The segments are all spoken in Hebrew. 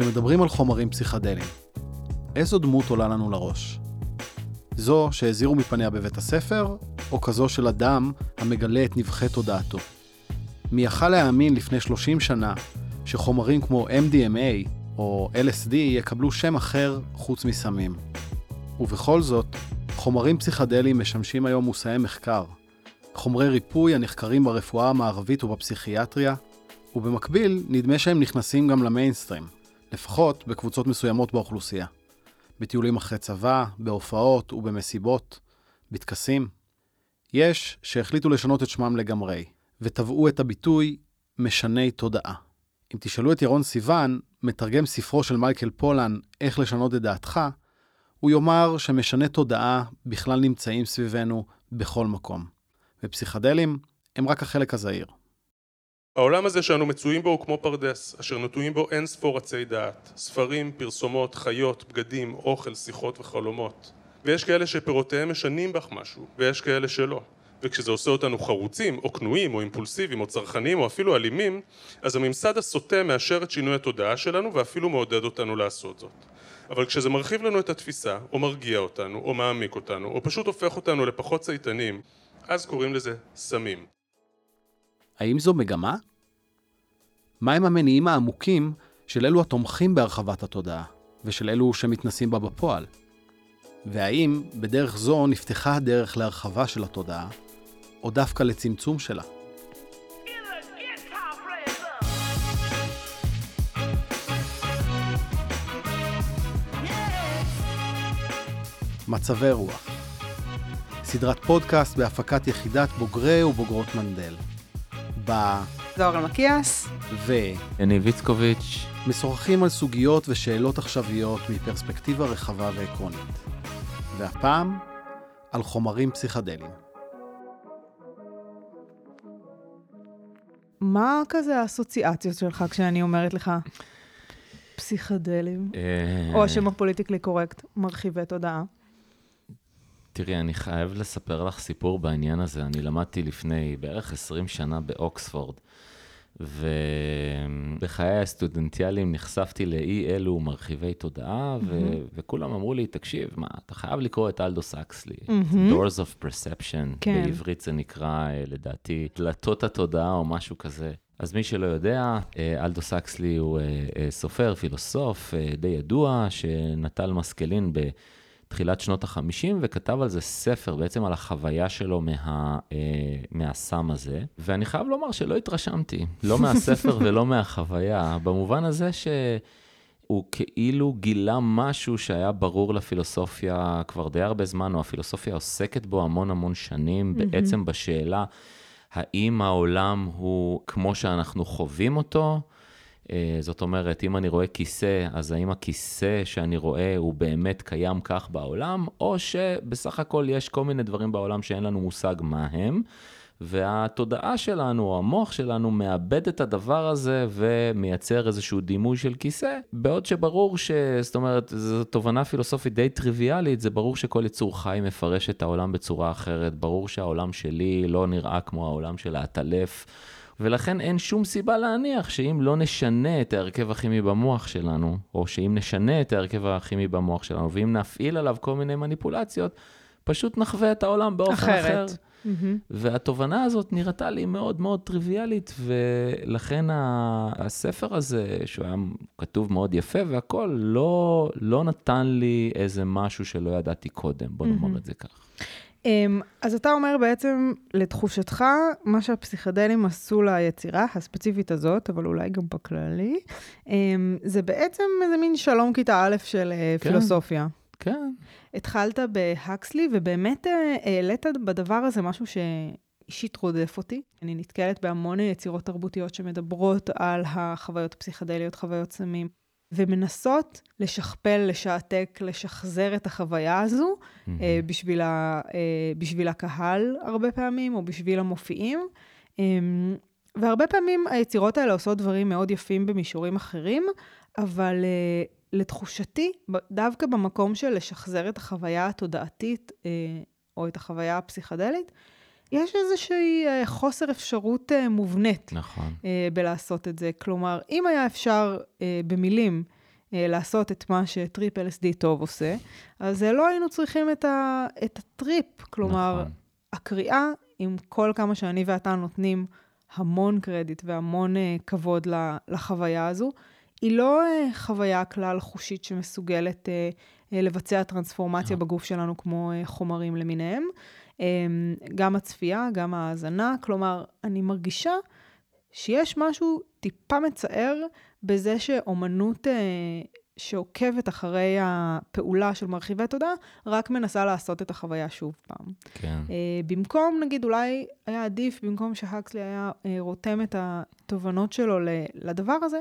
כשמדברים על חומרים פסיכדליים, איזו דמות עולה לנו לראש? זו שהזהירו מפניה בבית הספר, או כזו של אדם המגלה את נבחי תודעתו? מי יכל להאמין לפני 30 שנה שחומרים כמו MDMA או LSD יקבלו שם אחר חוץ מסמים? ובכל זאת, חומרים פסיכדליים משמשים היום מושאי מחקר, חומרי ריפוי הנחקרים ברפואה המערבית ובפסיכיאטריה, ובמקביל נדמה שהם נכנסים גם למיינסטרים, לפחות בקבוצות מסוימות באוכלוסייה. בטיולים אחרי צבא, בהופעות ובמסיבות, בטקסים. יש שהחליטו לשנות את שמם לגמרי, וטבעו את הביטוי משני תודעה. אם תשאלו את ירון סיוון, מתרגם ספרו של מייקל פולן, איך לשנות את דעתך, הוא יאמר שמשני תודעה בכלל נמצאים סביבנו בכל מקום. ופסיכדלים הם רק החלק הזעיר. העולם הזה שאנו מצויים בו הוא כמו פרדס, אשר נטועים בו אין ספור עצי דעת, ספרים, פרסומות, חיות, בגדים, אוכל, שיחות וחלומות. ויש כאלה שפירותיהם משנים בך משהו, ויש כאלה שלא. וכשזה עושה אותנו חרוצים, או כנועים, או אימפולסיביים, או צרכניים, או אפילו אלימים, אז הממסד הסוטה מאשר את שינוי התודעה שלנו, ואפילו מעודד אותנו לעשות זאת. אבל כשזה מרחיב לנו את התפיסה, או מרגיע אותנו, או מעמיק אותנו, או פשוט הופך אותנו לפחות צייתנים, אז קוראים לזה סמים. האם זו מגמה? מהם המניעים העמוקים של אלו התומכים בהרחבת התודעה, ושל אלו שמתנסים בה בפועל? והאם בדרך זו נפתחה הדרך להרחבה של התודעה, או דווקא לצמצום שלה? מצבי רוח סדרת פודקאסט בהפקת יחידת בוגרי ובוגרות מנדל. בה זוהר אלמקיאס ו... יניב איצקוביץ'. משוחחים על סוגיות ושאלות עכשוויות מפרספקטיבה רחבה ועקרונית. והפעם, על חומרים פסיכדליים. מה כזה האסוציאציות שלך כשאני אומרת לך פסיכדלים? אה, או השם הפוליטיקלי קורקט, מרחיבי תודעה. תראי, אני חייב לספר לך סיפור בעניין הזה. אני למדתי לפני בערך 20 שנה באוקספורד, ובחיי הסטודנטיאליים נחשפתי לאי אלו מרחיבי תודעה, ו- וכולם אמרו לי, תקשיב, מה, אתה חייב לקרוא את אלדו סקסלי, Doors of Perception, כן. בעברית זה נקרא, אה, לדעתי, דלתות התודעה או משהו כזה. אז מי שלא יודע, אה, אלדו סקסלי הוא אה, סופר, פילוסוף די ידוע, שנטל מסקלין בתחילת שנות ה-50, וכתב על זה ספר, בעצם על החוויה שלו מה, אה, מהסם הזה. ואני חייב לומר שלא התרשמתי, לא מהספר ולא מהחוויה, במובן הזה ש... הוא כאילו גילה משהו שהיה ברור לפילוסופיה כבר די הרבה זמן, או הפילוסופיה עוסקת בו המון המון שנים, בעצם בשאלה האם העולם הוא כמו שאנחנו חווים אותו? אה, זאת אומרת, אם אני רואה כיסא, אז האם הכיסא שאני רואה הוא באמת קיים כך בעולם, או שבסך הכל יש כל מיני דברים בעולם שאין לנו מושג מה הם, והתודעה שלנו, או המוח שלנו, מאבד את הדבר הזה ומייצר איזשהו דימוי של כיסא, בעוד שברור ש... זאת אומרת, זו תובנה פילוסופית די טריוויאלית, זה ברור שכל יצור חי מפרש את העולם בצורה אחרת, ברור שהעולם שלי לא נראה כמו העולם של העטלף. ולכן אין שום סיבה להניח שאם לא נשנה את ההרכב הכימי במוח שלנו, או שאם נשנה את ההרכב הכימי במוח שלנו, ואם נפעיל עליו כל מיני מניפולציות, פשוט נחווה את העולם באופן אחרת. אחר. והתובנה הזאת נראתה לי מאוד מאוד טריוויאלית, ולכן הספר הזה, שהוא היה כתוב מאוד יפה והכול, לא, לא נתן לי איזה משהו שלא ידעתי קודם, בוא נאמר את זה כך. אמ, אז אתה אומר בעצם, לתחושתך, מה שהפסיכדלים עשו ליצירה הספציפית הזאת, אבל אולי גם בכללי, אמ, זה בעצם איזה מין שלום כיתה א' של אה, כן. פילוסופיה. כן, התחלת בהקסלי, ובאמת אה, העלית בדבר הזה משהו שאישית רודף אותי. אני נתקלת בהמון יצירות תרבותיות שמדברות על החוויות הפסיכדליות, חוויות סמים, ומנסות לשכפל, לשעתק, לשחזר את החוויה הזו אה, בשביל, ה, אה, בשביל הקהל הרבה פעמים, או בשביל המופיעים. אה, והרבה פעמים היצירות האלה עושות דברים מאוד יפים במישורים אחרים, אבל אה, לתחושתי, דווקא במקום של לשחזר את החוויה התודעתית, אה, או את החוויה הפסיכדלית, יש איזושהי אה, חוסר אפשרות אה, מובנית נכון. אה, בלעשות את זה. כלומר, אם היה אפשר במילים לעשות את מה שטריפ LSD טוב עושה, אז לא היינו צריכים את, ה, את הטריפ. כלומר, נכון. הקריאה, עם כל כמה שאני ואתה נותנים המון קרדיט והמון כבוד לחוויה הזו, היא לא חוויה כלל חושית שמסוגלת לבצע טרנספורמציה. בגוף שלנו כמו חומרים למיניהם. אה, גם הצפייה, גם ההאזנה, כלומר, אני מרגישה שיש משהו טיפה מצער בזה שאומנות אה, שעוקבת אחרי הפעולה של מרחיבי תודעה, רק מנסה לעשות את החוויה שוב פעם. כן. אה, במקום, נגיד, אולי היה עדיף, במקום שהקסלי היה אה, רותם את התובנות שלו לדבר הזה,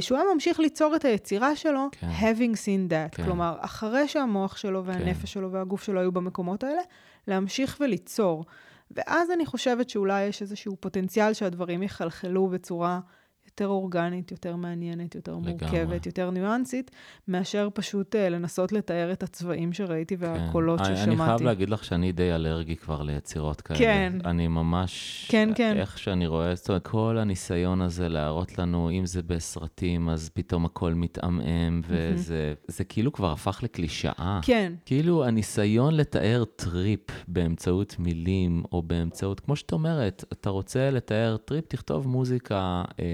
שהוא היה ממשיך ליצור את היצירה שלו, כן. having seen that. כן. כלומר, אחרי שהמוח שלו והנפש שלו והגוף שלו היו במקומות האלה, להמשיך וליצור. ואז אני חושבת שאולי יש איזשהו פוטנציאל שהדברים יחלחלו בצורה יותר אורגנית, יותר מעניינת, יותר לגמרי. מורכבת, יותר ניואנסית, מאשר פשוט אה, לנסות לתאר את הצבעים שראיתי והקולות כן. ששמעתי. אני חייב להגיד לך שאני די אלרגי כבר ליצירות כאלה. כן. אני ממש... כן, כן. איך שאני רואה, זאת אומרת, כל הניסיון הזה להראות לנו, אם זה בסרטים, אז פתאום הכל מתעמעם, וזה זה כאילו כבר הפך לקלישאה. כן, כאילו הניסיון לתאר טריפ באמצעות מילים, או באמצעות, כמו שאת אומרת, אתה רוצה לתאר טריפ, תכתוב מוזיקה אה,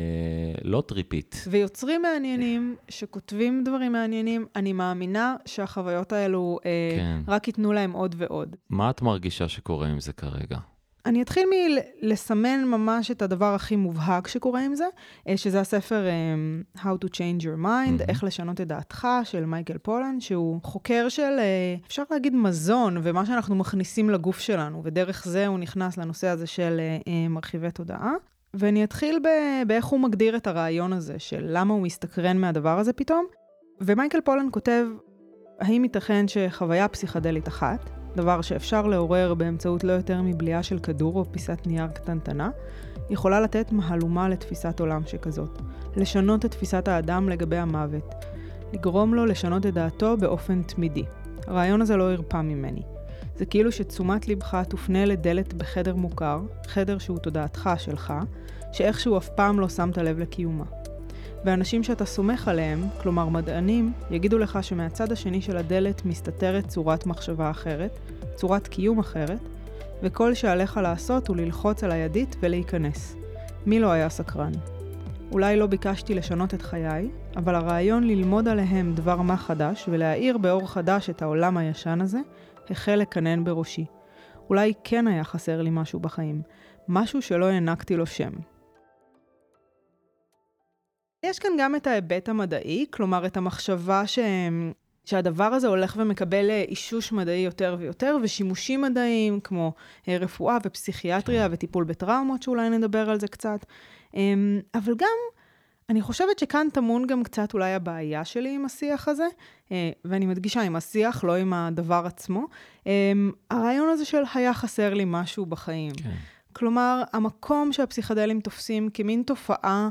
לא טריפית. ויוצרים מעניינים שכותבים דברים מעניינים, אני מאמינה שהחוויות האלו אה, כן. רק ייתנו להם עוד ועוד. מה את מרגישה שקורה עם זה כרגע? אני אתחיל מלסמן ממש את הדבר הכי מובהק שקורה עם זה, אה, שזה הספר אה, How to Change Your Mind, מהמם. איך לשנות את דעתך, של מייקל פולן, שהוא חוקר של, אה, אפשר להגיד, מזון, ומה שאנחנו מכניסים לגוף שלנו, ודרך זה הוא נכנס לנושא הזה של מרחיבי תודעה. ואני אתחיל ב- באיך הוא מגדיר את הרעיון הזה, של למה הוא מסתקרן מהדבר הזה פתאום. ומייקל פולן כותב, האם ייתכן שחוויה פסיכדלית אחת, דבר שאפשר לעורר באמצעות לא יותר מבליעה של כדור או פיסת נייר קטנטנה, יכולה לתת מהלומה לתפיסת עולם שכזאת, לשנות את תפיסת האדם לגבי המוות, לגרום לו לשנות את דעתו באופן תמידי. הרעיון הזה לא הרפא ממני. זה כאילו שתשומת לבך תופנה לדלת בחדר מוכר, חדר שהוא תודעתך שלך, שאיכשהו אף פעם לא שמת לב לקיומה. ואנשים שאתה סומך עליהם, כלומר מדענים, יגידו לך שמהצד השני של הדלת מסתתרת צורת מחשבה אחרת, צורת קיום אחרת, וכל שעליך לעשות הוא ללחוץ על הידית ולהיכנס. מי לא היה סקרן? אולי לא ביקשתי לשנות את חיי, אבל הרעיון ללמוד עליהם דבר מה חדש ולהאיר באור חדש את העולם הישן הזה, החל לקנן בראשי. אולי כן היה חסר לי משהו בחיים, משהו שלא הענקתי לו שם. יש כאן גם את ההיבט המדעי, כלומר את המחשבה ש... שהדבר הזה הולך ומקבל אה, אישוש מדעי יותר ויותר, ושימושים מדעיים כמו אה, רפואה ופסיכיאטריה וטיפול בטראומות, שאולי נדבר על זה קצת. אמ, אבל גם, אני חושבת שכאן טמון גם קצת אולי הבעיה שלי עם השיח הזה, אה, ואני מדגישה עם השיח, לא עם הדבר עצמו. אמ, הרעיון הזה של היה חסר לי משהו בחיים. כן. כלומר, המקום שהפסיכדלים תופסים כמין תופעה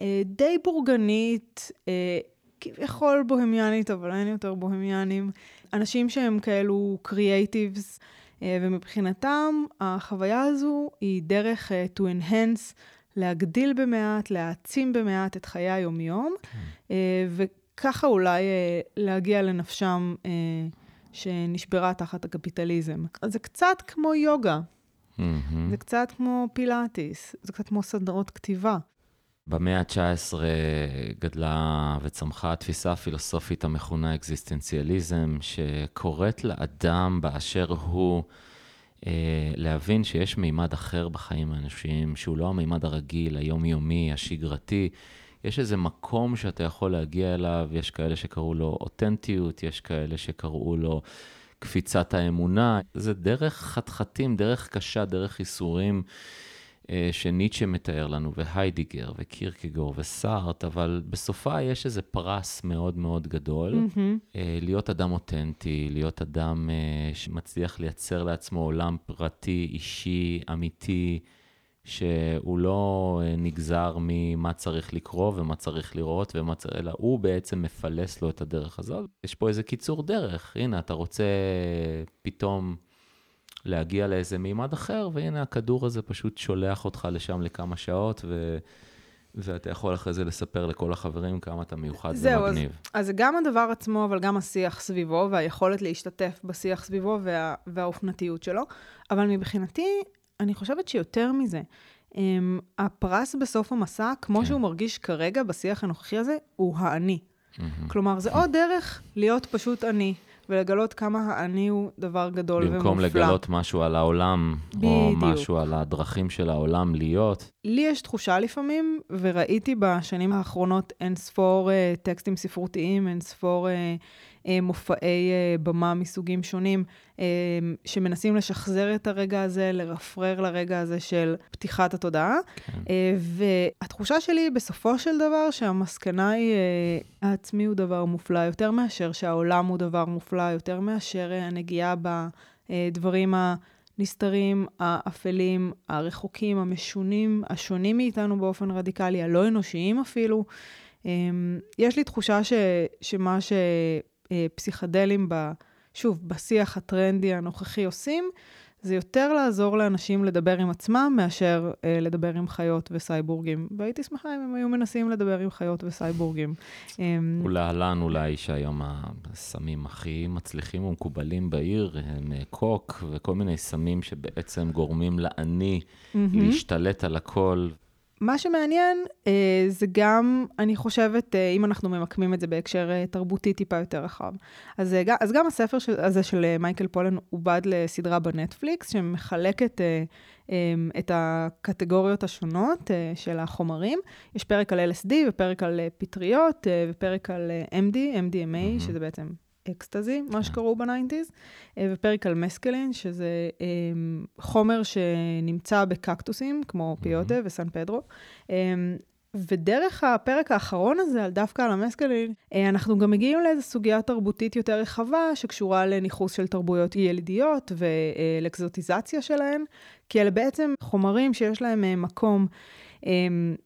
אה, די בורגנית, אה, כביכול בוהמיאנית, אבל אין יותר בוהמיאנים. אנשים שהם כאלו קריאייטיבס, אה, ומבחינתם החוויה הזו היא דרך אה, to enhance, להגדיל במעט, להעצים במעט את חיי היומיום, אה, וככה אולי אה, להגיע לנפשם אה, שנשברה תחת הקפיטליזם. אז זה קצת כמו יוגה, מהמם. זה קצת כמו פילאטיס, זה קצת כמו סדרות כתיבה. במאה ה-19 גדלה וצמחה התפיסה הפילוסופית המכונה אקזיסטנציאליזם, שקוראת לאדם באשר הוא להבין שיש מימד אחר בחיים האנושיים, שהוא לא המימד הרגיל, היומיומי, השגרתי. יש איזה מקום שאתה יכול להגיע אליו, יש כאלה שקראו לו אותנטיות, יש כאלה שקראו לו קפיצת האמונה. זה דרך חתחתים, דרך קשה, דרך ייסורים. אה, שניטשה מתאר לנו, והיידיגר, וקירקגור, וסארט, אבל בסופה יש איזה פרס מאוד מאוד גדול, מהמם. אה, להיות אדם אותנטי, להיות אדם אה, שמצליח לייצר לעצמו עולם פרטי, אישי, אמיתי, שהוא לא נגזר ממה צריך לקרוא ומה צריך לראות, ומה צריך, אלא הוא בעצם מפלס לו את הדרך הזאת. יש פה איזה קיצור דרך, הנה, אתה רוצה פתאום... להגיע לאיזה מימד אחר, והנה הכדור הזה פשוט שולח אותך לשם לכמה שעות, ו... ואתה יכול אחרי זה לספר לכל החברים כמה אתה מיוחד זהו, ומגניב. אז, אז זה גם הדבר עצמו, אבל גם השיח סביבו, והיכולת להשתתף בשיח סביבו וה, והאופנתיות שלו. אבל מבחינתי, אני חושבת שיותר מזה, um, הפרס בסוף המסע, כמו כן. שהוא מרגיש כרגע בשיח הנוכחי הזה, הוא האני. מהמם. כלומר, זה עוד דרך להיות פשוט אני, ולגלות כמה האני הוא דבר גדול ומופלא. במקום לגלות משהו על העולם, או בדיוק. משהו על הדרכים של העולם להיות. לי יש תחושה לפעמים, וראיתי בשנים האחרונות אין ספור uh, טקסטים ספרותיים, אין ספור uh, מופעי uh, במה מסוגים שונים, uh, שמנסים לשחזר את הרגע הזה, לרפרר לרגע הזה של פתיחת התודעה. כן. והתחושה שלי בסופו של דבר, שהמסקנה היא, העצמי הוא דבר מופלא, יותר מאשר שהעולם הוא דבר מופלא, יותר מאשר הנגיעה בדברים ה... נסתרים, האפלים, הרחוקים, המשונים, השונים מאיתנו באופן רדיקלי, הלא אנושיים אפילו. יש לי תחושה ש, שמה שפסיכדלים, ב, שוב, בשיח הטרנדי הנוכחי עושים, זה יותר לעזור לאנשים לדבר עם עצמם מאשר אה, לדבר עם חיות וסייבורגים. והייתי שמחה אם הם היו מנסים לדבר עם חיות וסייבורגים. אמ, ולהלן אולי שהיום הסמים הכי מצליחים ומקובלים בעיר הם אה, קוק וכל מיני סמים שבעצם גורמים לאני מהמם. להשתלט על הכל. מה שמעניין אה, זה גם, אני חושבת, אה, אם אנחנו ממקמים את זה בהקשר אה, תרבותי טיפה יותר רחב. אז, אה, אז גם הספר של, הזה של אה, מייקל פולן עובד לסדרה בנטפליקס, שמחלקת אה, אה, את הקטגוריות השונות אה, של החומרים. יש פרק על LSD ופרק על אה, פטריות אה, ופרק על אה, MD, MDMA, מהמם. שזה בעצם אקסטזי, מה שקראו ב nineties, אה, ופרק על מסקלין, שזה אה, חומר שנמצא בקקטוסים, כמו פיוטה וסן פדרו. אה, ודרך הפרק האחרון הזה, על דווקא על המסקלין, אה, אנחנו גם מגיעים לאיזו סוגיה תרבותית יותר רחבה, שקשורה לניכוס של תרבויות ילידיות ולאקזוטיזציה שלהן, כי אלה בעצם חומרים שיש להם אה, מקום אה,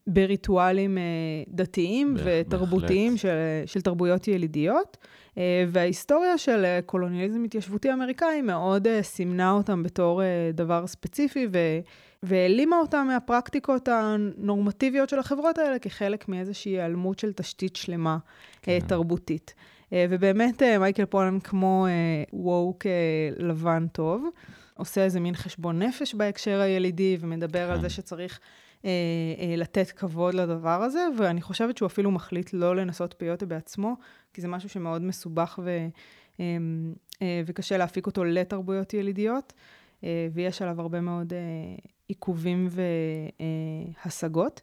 בריטואלים אה, דתיים בהח- ותרבותיים בהחלט. של, של תרבויות ילידיות. אה, וההיסטוריה של אה, קולוניאליזם התיישבותי אמריקאי מאוד אה, סימנה אותם בתור דבר ספציפי ו... והעלימה אותם מהפרקטיקות הנורמטיביות של החברות האלה כחלק מאיזושהי היעלמות של תשתית שלמה כן. תרבותית. ובאמת מייקל פולן כמו ווק לבן טוב, עושה איזה מין חשבון נפש בהקשר הילידי ומדבר כן. על. זה שצריך לתת כבוד לדבר הזה, ואני חושבת שהוא אפילו מחליט לא לנסות פיוטה בעצמו, כי זה משהו שמאוד מסובך ו, אה, אה, וקשה להפיק אותו לתרבויות ילידיות, אה, ויש עליו הרבה מאוד אה, עיכובים והשגות.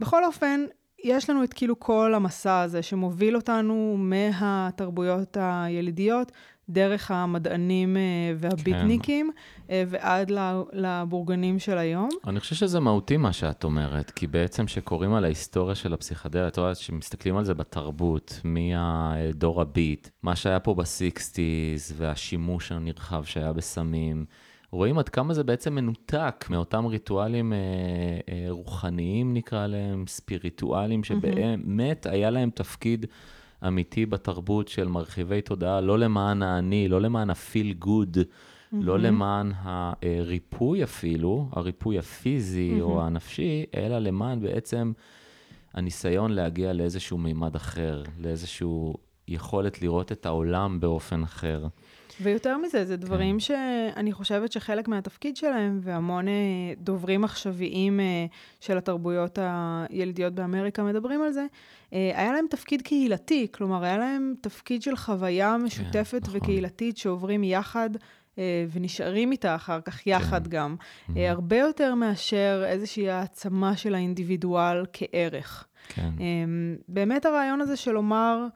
בכל אופן, יש לנו את כאילו כל המסע הזה שמוביל אותנו מהתרבויות הילידיות, דרך המדענים אה, והביטניקים, כן. ועד לבורגנים של היום. אני חושב שזה מהותי מה שאת אומרת, כי בעצם שקוראים על ההיסטוריה של הפסיכדליה, את יודעת שמסתכלים על זה בתרבות, מהדור הביט, מה שהיה פה בסיקסטיז, והשימוש הנרחב שהיה בסמים, רואים עד כמה זה בעצם מנותק מאותם ריטואלים אה, אה, רוחניים, נקרא להם, ספיריטואליים, שבאמת היה להם תפקיד אמיתי בתרבות של מרחיבי תודעה, לא למען האני, לא למען ה-feel good, mm-hmm. לא למען הריפוי אפילו, הריפוי הפיזי mm-hmm. או הנפשי, אלא למען בעצם הניסיון להגיע לאיזשהו מימד אחר, לאיזשהו יכולת לראות את העולם באופן אחר. ויותר מזה, זה דברים כן. שאני חושבת שחלק מהתפקיד שלהם, והמון דוברים עכשוויים של התרבויות הילידיות באמריקה מדברים על זה, היה להם תפקיד קהילתי, כלומר, היה להם תפקיד של חוויה משותפת כן, וקהילתית נכון. שעוברים יחד. ונשארים איתה אחר כך יחד כן. גם, mm-hmm. הרבה יותר מאשר איזושהי העצמה של האינדיבידואל כערך. כן. באמת הרעיון הזה של לומר,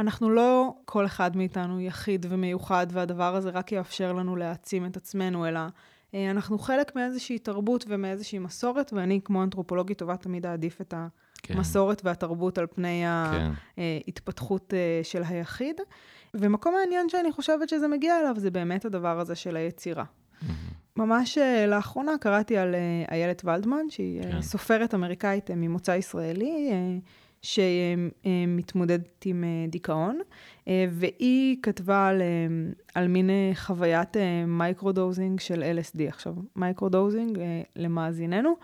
אנחנו לא כל אחד מאיתנו יחיד ומיוחד, והדבר הזה רק יאפשר לנו להעצים את עצמנו, אלא אנחנו חלק מאיזושהי תרבות ומאיזושהי מסורת, ואני כמו אנתרופולוגית טובה תמיד אעדיף את המסורת כן. והתרבות על פני כן. ההתפתחות של היחיד. ומקום מעניין שאני חושבת שזה מגיע אליו, זה באמת הדבר הזה של היצירה. Mm-hmm. ממש לאחרונה קראתי על איילת ולדמן, שהיא כן. סופרת אמריקאית ממוצא ישראלי, שמתמודדת עם אה, דיכאון, אה, והיא כתבה על, אה, על מין חוויית microdosing של LSD. עכשיו, microdosing, למאזיננו,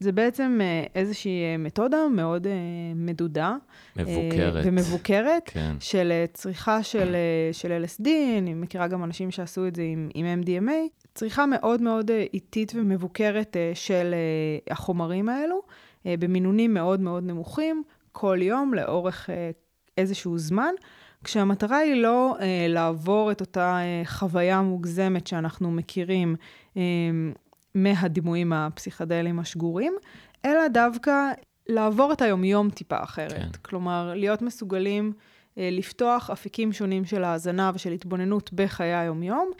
זה בעצם איזושהי מתודה מאוד מדודה. מבוקרת. ומבוקרת, כן. של צריכה של, של LSD, אני מכירה גם אנשים שעשו את זה עם, עם MDMA, צריכה מאוד מאוד איטית ומבוקרת של החומרים האלו. אה, במינונים מאוד מאוד נמוכים, כל יום, לאורך אה, איזשהו זמן, כשהמטרה היא לא אה, לעבור את אותה חוויה מוגזמת שאנחנו מכירים מהדימויים הפסיכדליים השגורים, אלא דווקא לעבור את היומיום טיפה אחרת. כן. כלומר, להיות מסוגלים לפתוח אפיקים שונים של האזנה ושל התבוננות בחיי היומיום.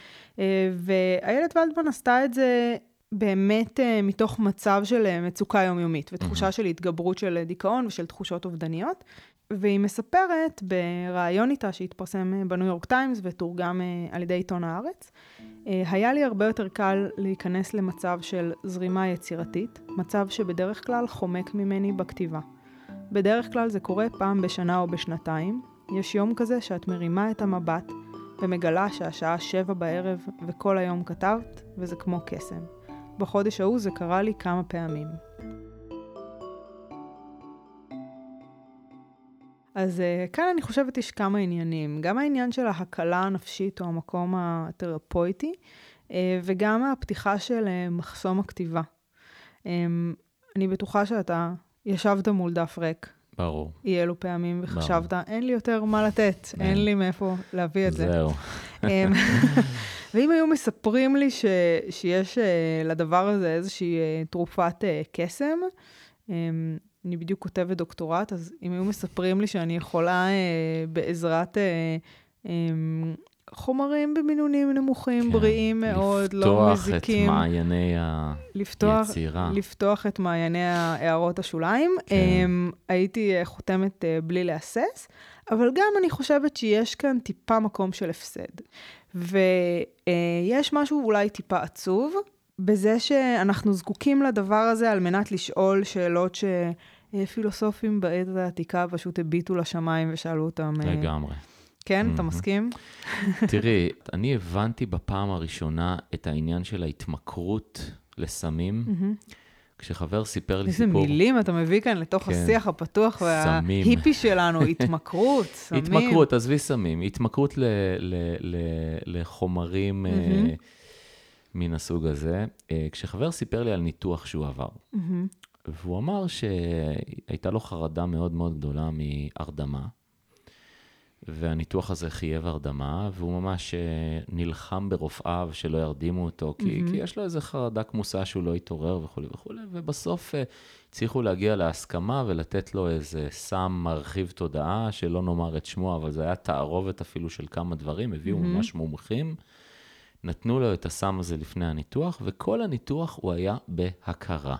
ואיילת ולדמן עשתה את זה באמת uh, מתוך מצב של uh, מצוקה יומיומית, ותחושה mm-hmm. של התגברות של uh, דיכאון ושל תחושות אובדניות. והיא מספרת בריאיון איתה שהתפרסם בניו יורק טיימס ותורגם על ידי עיתון הארץ, היה לי הרבה יותר קל להיכנס למצב של זרימה יצירתית, מצב שבדרך כלל חומק ממני בכתיבה. בדרך כלל זה קורה פעם בשנה או בשנתיים. יש יום כזה שאת מרימה את המבט ומגלה שהשעה שבע בערב וכל היום כתבת, וזה כמו קסם. בחודש ההוא זה קרה לי כמה פעמים. אז uh, כאן אני חושבת יש כמה עניינים. גם העניין של ההקלה הנפשית או המקום התרפויטי, uh, וגם הפתיחה של uh, מחסום הכתיבה. Um, אני בטוחה שאתה ישבת מול דף ריק. ברור. אי אלו פעמים, וחשבת, ברור. אין לי יותר מה לתת, אין, אין לי מאיפה להביא את זה. זהו. ואם היו מספרים לי ש, שיש uh, לדבר הזה איזושהי uh, תרופת uh, קסם, um, אני בדיוק כותבת דוקטורט, אז אם היו מספרים לי שאני יכולה uh, בעזרת uh, um, חומרים במינונים נמוכים, כן, בריאים מאוד, לא מזיקים. לפתוח את מעייני לפתוח, היצירה. לפתוח את מעייני הערות השוליים. כן. Um, הייתי חותמת uh, בלי להסס, אבל גם אני חושבת שיש כאן טיפה מקום של הפסד. ויש משהו אולי טיפה עצוב, בזה שאנחנו זקוקים לדבר הזה על מנת לשאול שאלות שפילוסופים בעת העתיקה פשוט הביטו לשמיים ושאלו אותם. אה, לגמרי. כן, אתה מסכים? תראי, אני הבנתי בפעם הראשונה את העניין של ההתמכרות לסמים. כשחבר סיפר לי סיפור... איזה מילים אתה מביא כאן לתוך כן. השיח הפתוח וההיפי שלנו, התמכרות, סמים. התמכרות, עזבי סמים, התמכרות ל, ל, ל, לחומרים mm-hmm. uh, מן הסוג הזה. Uh, כשחבר סיפר לי על ניתוח שהוא עבר, mm-hmm. והוא אמר שהייתה לו חרדה מאוד מאוד גדולה מהרדמה. והניתוח הזה חייב הרדמה, והוא ממש אה, נלחם ברופאיו שלא ירדימו אותו, כי, mm-hmm. כי יש לו איזה חרדה כמוסה שהוא לא יתעורר וכולי וכולי, ובסוף uh, הצליחו להגיע להסכמה ולתת לו איזה סם מרחיב תודעה, שלא נאמר את שמו, אבל זה היה תערובת אפילו של כמה דברים, הביאו mm-hmm. ממש מומחים, נתנו לו את הסם הזה לפני הניתוח, וכל הניתוח הוא היה בהכרה.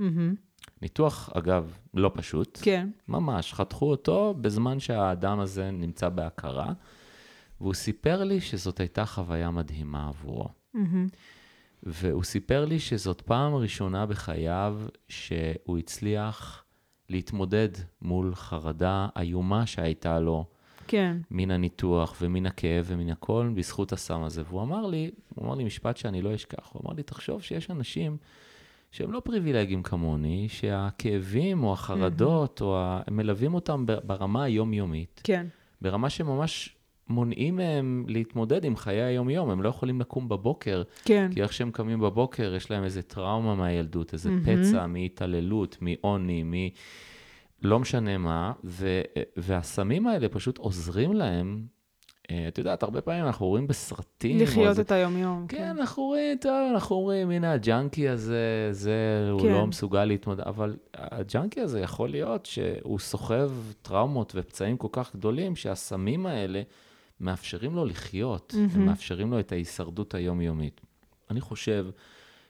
Mm-hmm. ניתוח, אגב, לא פשוט. כן. ממש, חתכו אותו בזמן שהאדם הזה נמצא בהכרה, והוא סיפר לי שזאת הייתה חוויה מדהימה עבורו. Mm-hmm. והוא סיפר לי שזאת פעם ראשונה בחייו שהוא הצליח להתמודד מול חרדה איומה שהייתה לו. כן. מן הניתוח ומן הכאב ומן הכל, בזכות הסם הזה. והוא אמר לי, הוא אמר לי משפט שאני לא אשכח, הוא אמר לי, תחשוב שיש אנשים שהם לא פריבילגיים כמוני, שהכאבים או החרדות, mm-hmm. או ה... הם מלווים אותם ברמה היומיומית. כן. ברמה שממש מונעים מהם להתמודד עם חיי היום-יום, הם לא יכולים לקום בבוקר. כן. כי איך שהם קמים בבוקר, יש להם איזה טראומה מהילדות, איזה mm-hmm. פצע מהתעללות, מעוני, מ... לא משנה מה, ו... והסמים האלה פשוט עוזרים להם את יודעת, הרבה פעמים אנחנו רואים בסרטים... לחיות את היומיום. כן, כן, אנחנו רואים, טוב, אנחנו רואים, הנה הג'אנקי הזה, זה, כן. הוא לא מסוגל להתמודד, אבל הג'אנקי הזה יכול להיות שהוא סוחב טראומות ופצעים כל כך גדולים, שהסמים האלה מאפשרים לו לחיות, mm-hmm. ומאפשרים לו את ההישרדות היומיומית. אני חושב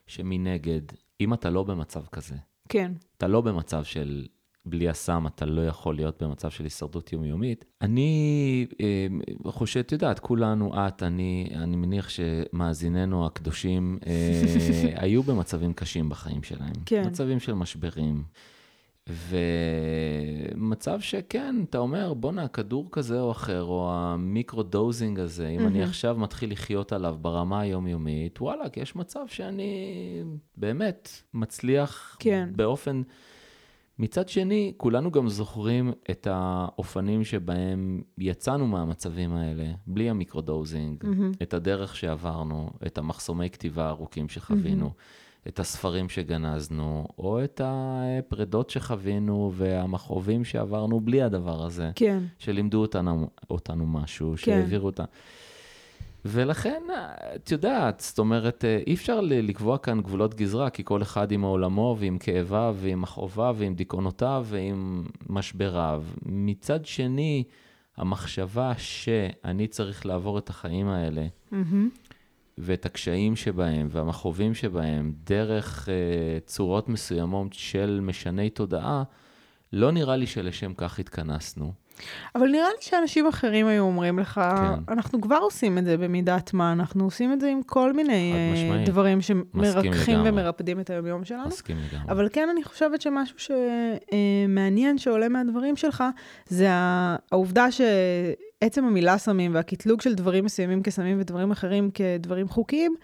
שמנגד, אם אתה לא במצב כזה, כן. אתה לא במצב של בלי הסם אתה לא יכול להיות במצב של הישרדות יומיומית. אני אה, חושב, את יודעת, כולנו, את, אני, אני מניח שמאזיננו הקדושים אה, היו במצבים קשים בחיים שלהם. כן. מצבים של משברים. ומצב שכן, אתה אומר, בואנה, כדור כזה או אחר, או ה microdosing הזה, אם אני עכשיו מתחיל לחיות עליו ברמה היומיומית, וואלה, יש מצב שאני באמת מצליח כן. באופן... מצד שני, כולנו גם זוכרים את האופנים שבהם יצאנו מהמצבים האלה, בלי ה microdosing, מהמם. את הדרך שעברנו, את המחסומי כתיבה הארוכים שחווינו, את הספרים שגנזנו, או את הפרדות שחווינו והמכאובים שעברנו בלי הדבר הזה, כן. שלימדו אותנו, אותנו משהו, כן. שהעבירו אותנו. ולכן, את יודעת, זאת אומרת, אי אפשר לקבוע כאן גבולות גזרה, כי כל אחד עם עולמו ועם כאביו ועם מכאוביו ועם דיכאונותיו ועם משבריו. מצד שני, המחשבה שאני צריך לעבור את החיים האלה מהמם. ואת הקשיים שבהם והמכאובים שבהם דרך uh, צורות מסוימות של משני תודעה, לא נראה לי שלשם כך התכנסנו. אבל נראה לי שאנשים אחרים היו אומרים לך, כן. אנחנו כבר עושים את זה במידת מה, אנחנו עושים את זה עם כל מיני אה. דברים שמרככים. ומרפדים את היומיום שלנו. מסכים לגמרי. אבל כן, אני חושבת שמשהו שמעניין שעולה מהדברים שלך, זה העובדה שעצם המילה סמים והקטלוג של דברים מסוימים כסמים ודברים אחרים כדברים חוקיים,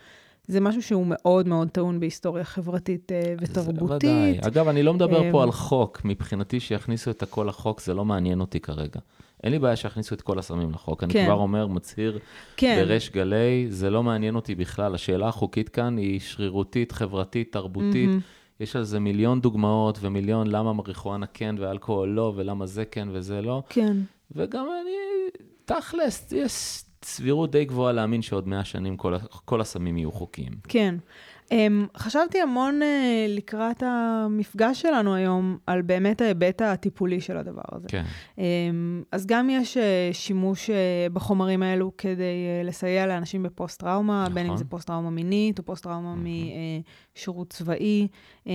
זה משהו שהוא מאוד מאוד טעון בהיסטוריה חברתית אה, זה ודאי. ותרבותית. אגב, אני לא מדבר אמ, פה על חוק. מבחינתי, שיכניסו את הכל לחוק, זה לא מעניין אותי כרגע. אין לי בעיה שיכניסו את כל הסמים לחוק. אני כן. כבר אומר, מצהיר כן, בריש גלי, זה לא מעניין אותי בכלל. השאלה החוקית כאן היא שרירותית, חברתית, תרבותית. מהמם. יש על זה מיליון דוגמאות ומיליון למה מריחואנה כן ואלכוהול לא, ולמה זה כן וזה לא. כן. וגם אני, תכלס, יש סבירות די גבוהה להאמין שעוד 100 שנים כל, כל הסמים יהיו חוקיים. כן. Um, חשבתי המון uh, לקראת המפגש שלנו היום על באמת ההיבט הטיפולי של הדבר הזה. כן, Um, אז גם יש uh, שימוש uh, בחומרים האלו כדי uh, לסייע לאנשים בפוסט-טראומה, נכון. בין אם זה פוסט-טראומה מינית או פוסט-טראומה משירות צבאי. Um,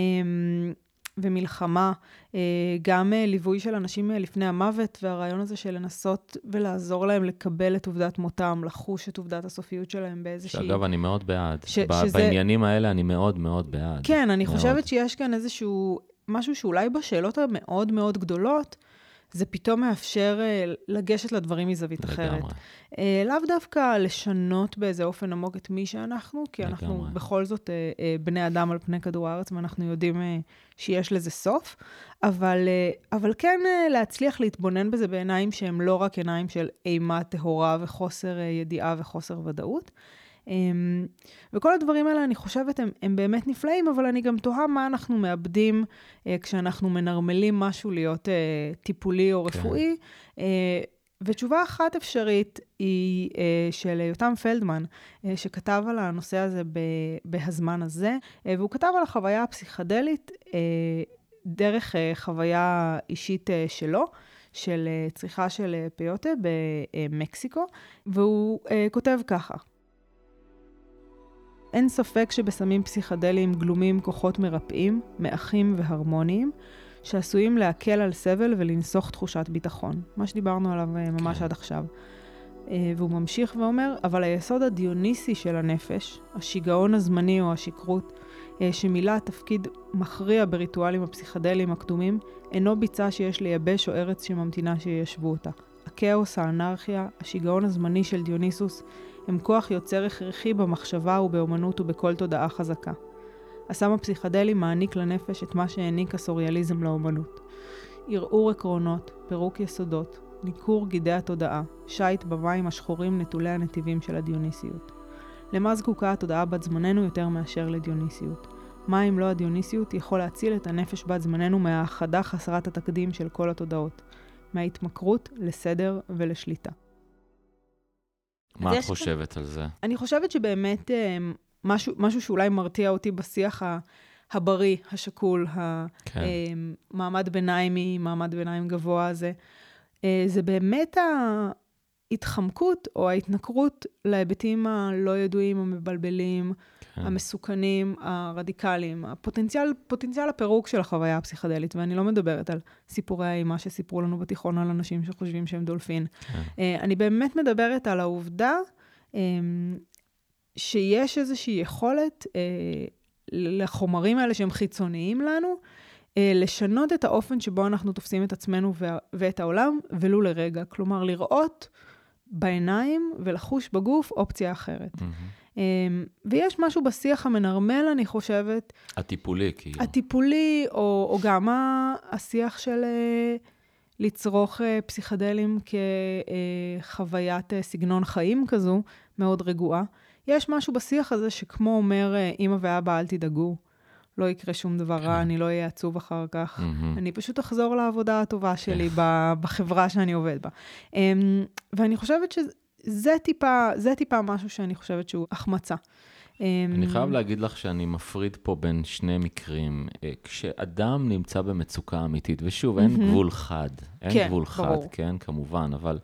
ומלחמה, אה, גם אה, ליווי של אנשים אה, לפני המוות, והרעיון הזה של לנסות ולעזור להם לקבל את עובדת מותם, לחוש את עובדת הסופיות שלהם באיזושהי... שאגב, אני מאוד בעד. ש- שזה- בעניינים האלה אני מאוד מאוד בעד. כן, אני מאוד. חושבת שיש כאן איזשהו משהו שאולי בשאלות המאוד מאוד גדולות, זה פתאום מאפשר אה, לגשת לדברים מזווית אחרת. לגמרי. אה, לאו דווקא לשנות באיזה אופן עמוק את מי שאנחנו, כי אנחנו לגמרי. בכל זאת אה, בני אדם על פני כדור הארץ, ואנחנו יודעים שיש לזה סוף, אבל, אבל כן להצליח להתבונן בזה בעיניים שהן לא רק עיניים של אימה טהורה וחוסר ידיעה וחוסר ודאות. אמ, וכל הדברים האלה, אני חושבת, הם, הם באמת נפלאים, אבל אני גם תוהה מה אנחנו מאבדים אה, כשאנחנו מנרמלים משהו להיות אה, טיפולי או כן. רפואי. אה, ותשובה אחת אפשרית היא אה, של יותם פלדמן, אה, שכתב על הנושא הזה ב, בהזמן הזה, אה, והוא כתב על החוויה הפסיכדלית אה, דרך אה, חוויה אישית אה, שלו. של אה, צריכה של אה, פיוטה במקסיקו, והוא אה, כותב ככה: אין ספק שבסמים פסיכדליים גלומים כוחות מרפאים, מאחים והרמוניים, שעשויים להקל על סבל ולנסוך תחושת ביטחון. מה שדיברנו עליו אה, ממש כן. עד עכשיו. אה, והוא ממשיך ואומר, אבל היסוד הדיוניסי של הנפש, השיגעון הזמני או השכרות, אה, שמילא תפקיד מכריע בריטואלים הפסיכדליים הקדומים, אינו ביצה שיש לייבש או ארץ שממתינה שיישבו אותה. הכאוס, האנרכיה, השיגעון הזמני של דיוניסוס, הם כוח יוצר הכרחי במחשבה ובאומנות ובכל תודעה חזקה. הסם הפסיכדלי מעניק לנפש את מה שהעניק הסוריאליזם לאומנות. ערעור עקרונות, פירוק יסודות, ניכור גידי התודעה, שיט במים השחורים נטולי הנתיבים של הדיוניסיות. למה זקוקה התודעה בת זמננו יותר מאשר לדיוניסיות? מה אם לא הדיוניסיות יכול להציל את הנפש בת זמננו מהאחדה חסרת התקדים של כל התודעות, מההתמכרות לסדר ולשליטה. מה את יש כאן- חושבת על זה? אני חושבת שבאמת אה, משהו, משהו שאולי מרתיע אותי בשיח ה- הבריא, השקול, כן, המעמד ביניימי, מעמד ביניים גבוה הזה, אה, זה באמת ההתחמקות או ההתנכרות להיבטים הלא ידועים, המבלבלים, כן. המסוכנים, הרדיקליים, הפוטנציאל, פוטנציאל הפירוק של החוויה הפסיכדלית, ואני לא מדברת על סיפורי האימה שסיפרו לנו בתיכון על אנשים שחושבים שהם דולפין. כן. אה, אני באמת מדברת על העובדה אה, שיש איזושהי יכולת אה, לחומרים האלה שהם חיצוניים לנו, לשנות את האופן שבו אנחנו תופסים את עצמנו ואת העולם, ולו לרגע. כלומר, לראות בעיניים ולחוש בגוף אופציה אחרת. אה, ויש משהו בשיח המנרמל, אני חושבת, הטיפולי, כאילו. הטיפולי, או, או גם השיח של אה, לצרוך אה, פסיכדלים כחוויית אה, סגנון חיים כזו, מאוד רגועה. יש משהו בשיח הזה שכמו אומר, אמא ואבא, אל תדאגו, לא יקרה שום דבר כן. רע, אני לא אהיה עצוב אחר כך. אני פשוט אחזור לעבודה הטובה שלי כן. בחברה שאני עובד בה. אמ, ואני חושבת שזה טיפה, זה טיפה משהו שאני חושבת שהוא החמצה. אמ, אני חייב להגיד לך שאני מפריד פה בין שני מקרים. אה, כשאדם נמצא במצוקה אמיתית, ושוב, אין. גבול חד. אין כן, גבול חד, ברור. כן, כמובן, אבל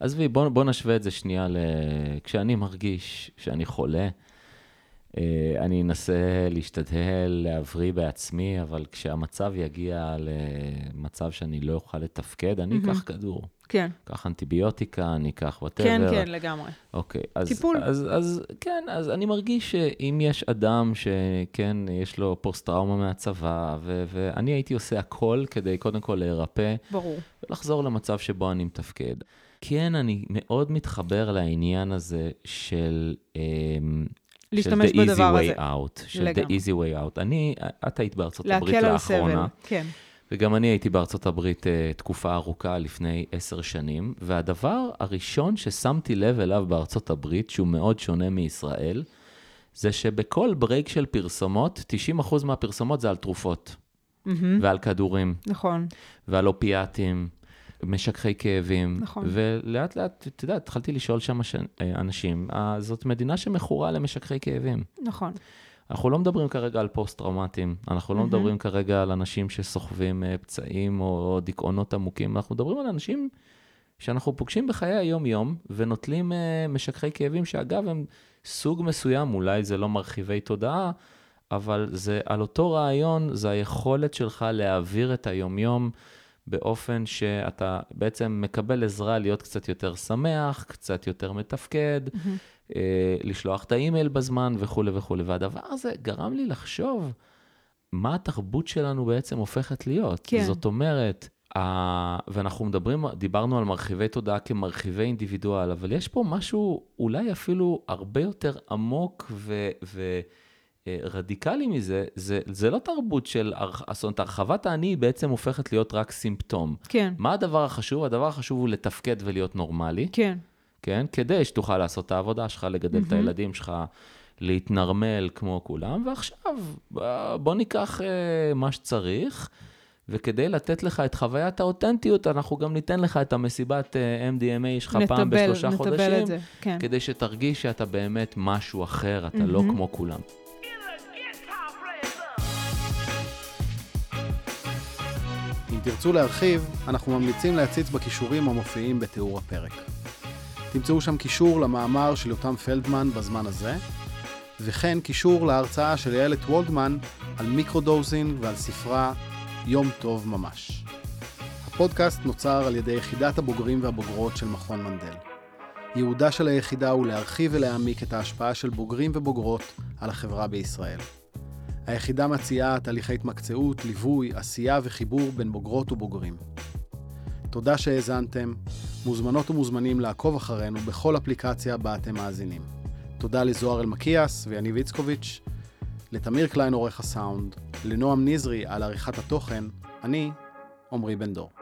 עזבי, בוא, בוא נשווה את זה שנייה ל... כשאני מרגיש שאני חולה, אני אנסה להשתדל להבריא בעצמי, אבל כשהמצב יגיע למצב שאני לא אוכל לתפקד, אני. אקח כדור. כן, אקח אנטיביוטיקה, אני אקח whatever. כן, כן, לגמרי. אוקיי, אז... טיפול. אז, אז כן, אז אני מרגיש שאם יש אדם שכן, יש לו פוסט-טראומה מהצבא, ו- ואני הייתי עושה הכל כדי קודם כל להירפא ברור. ולחזור למצב שבו אני מתפקד. כן, אני מאוד מתחבר לעניין הזה של... אמ, להשתמש של the בדבר easy הזה. way out, של לגמרי. the easy way out. אני, את היית בארצות הברית להקל על לאחרונה. סבל. כן. וגם אני הייתי בארצות הברית uh, תקופה ארוכה לפני עשר שנים, והדבר הראשון ששמתי לב אליו בארצות הברית, שהוא מאוד שונה מישראל, זה שבכל break של פרסומות, 90% מהפרסומות זה על תרופות, מהמם. ועל כדורים, נכון. ועל אופיאטים, משככי כאבים. נכון. ולאט לאט, את יודעת, התחלתי לשאול שם. אה, אנשים, אה, זאת מדינה שמכורה למשככי כאבים. נכון. אנחנו לא מדברים כרגע על פוסט-טראומטיים, אנחנו לא מהמם. מדברים כרגע על אנשים שסוחבים אה, פצעים או דיכאונות עמוקים, אנחנו מדברים על אנשים שאנחנו פוגשים בחיי היום-יום ונוטלים משככי כאבים, שאגב, הם סוג מסוים, אולי זה לא מרחיבי תודעה, אבל זה על אותו רעיון, זה היכולת שלך להעביר את היום-יום באופן שאתה בעצם מקבל עזרה להיות קצת יותר שמח, קצת יותר מתפקד, מהמם. אה, לשלוח את האימייל בזמן וכולי וכולי. והדבר הזה גרם לי לחשוב מה התרבות שלנו בעצם הופכת להיות. כן. זאת אומרת, ה... ואנחנו מדברים, דיברנו על מרחיבי תודעה כמרחיבי אינדיבידואל, אבל יש פה משהו אולי אפילו הרבה יותר עמוק ו... ו... אה, רדיקלי מזה, זה, זה לא תרבות של, זאת אומרת, הרחבת האני בעצם הופכת להיות רק סימפטום. כן. מה הדבר החשוב? הדבר החשוב הוא לתפקד ולהיות נורמלי. כן. כן? כדי שתוכל לעשות את העבודה שלך, לגדל את מהמם. הילדים שלך, להתנרמל כמו כולם, ועכשיו בוא ניקח אה, מה שצריך, וכדי לתת לך את חוויית האותנטיות, אנחנו גם ניתן לך את המסיבת אה, MDMA שלך פעם נטבל, בשלושה נטבל חודשים, את זה. כן. כדי שתרגיש שאתה באמת משהו אחר, אתה לא מהמם. כמו כולם. אם תרצו להרחיב, אנחנו ממליצים להציץ בכישורים המופיעים בתיאור הפרק. תמצאו שם קישור למאמר של יותם פלדמן בזמן הזה, וכן קישור להרצאה של איילת וולדמן על microdosing ועל ספרה יום טוב ממש. הפודקאסט נוצר על ידי יחידת הבוגרים והבוגרות של מכון מנדל. ייעודה של היחידה הוא להרחיב ולהעמיק את ההשפעה של בוגרים ובוגרות על החברה בישראל. היחידה מציעה תהליכי התמקצעות, ליווי, עשייה וחיבור בין בוגרות ובוגרים. תודה שהאזנתם, מוזמנות ומוזמנים לעקוב אחרינו בכל אפליקציה בה אתם מאזינים. תודה לזוהר אלמקיאס ויניב איצקוביץ', לתמיר קליין עורך הסאונד, לנועם נזרי על עריכת התוכן, אני עמרי בן דור.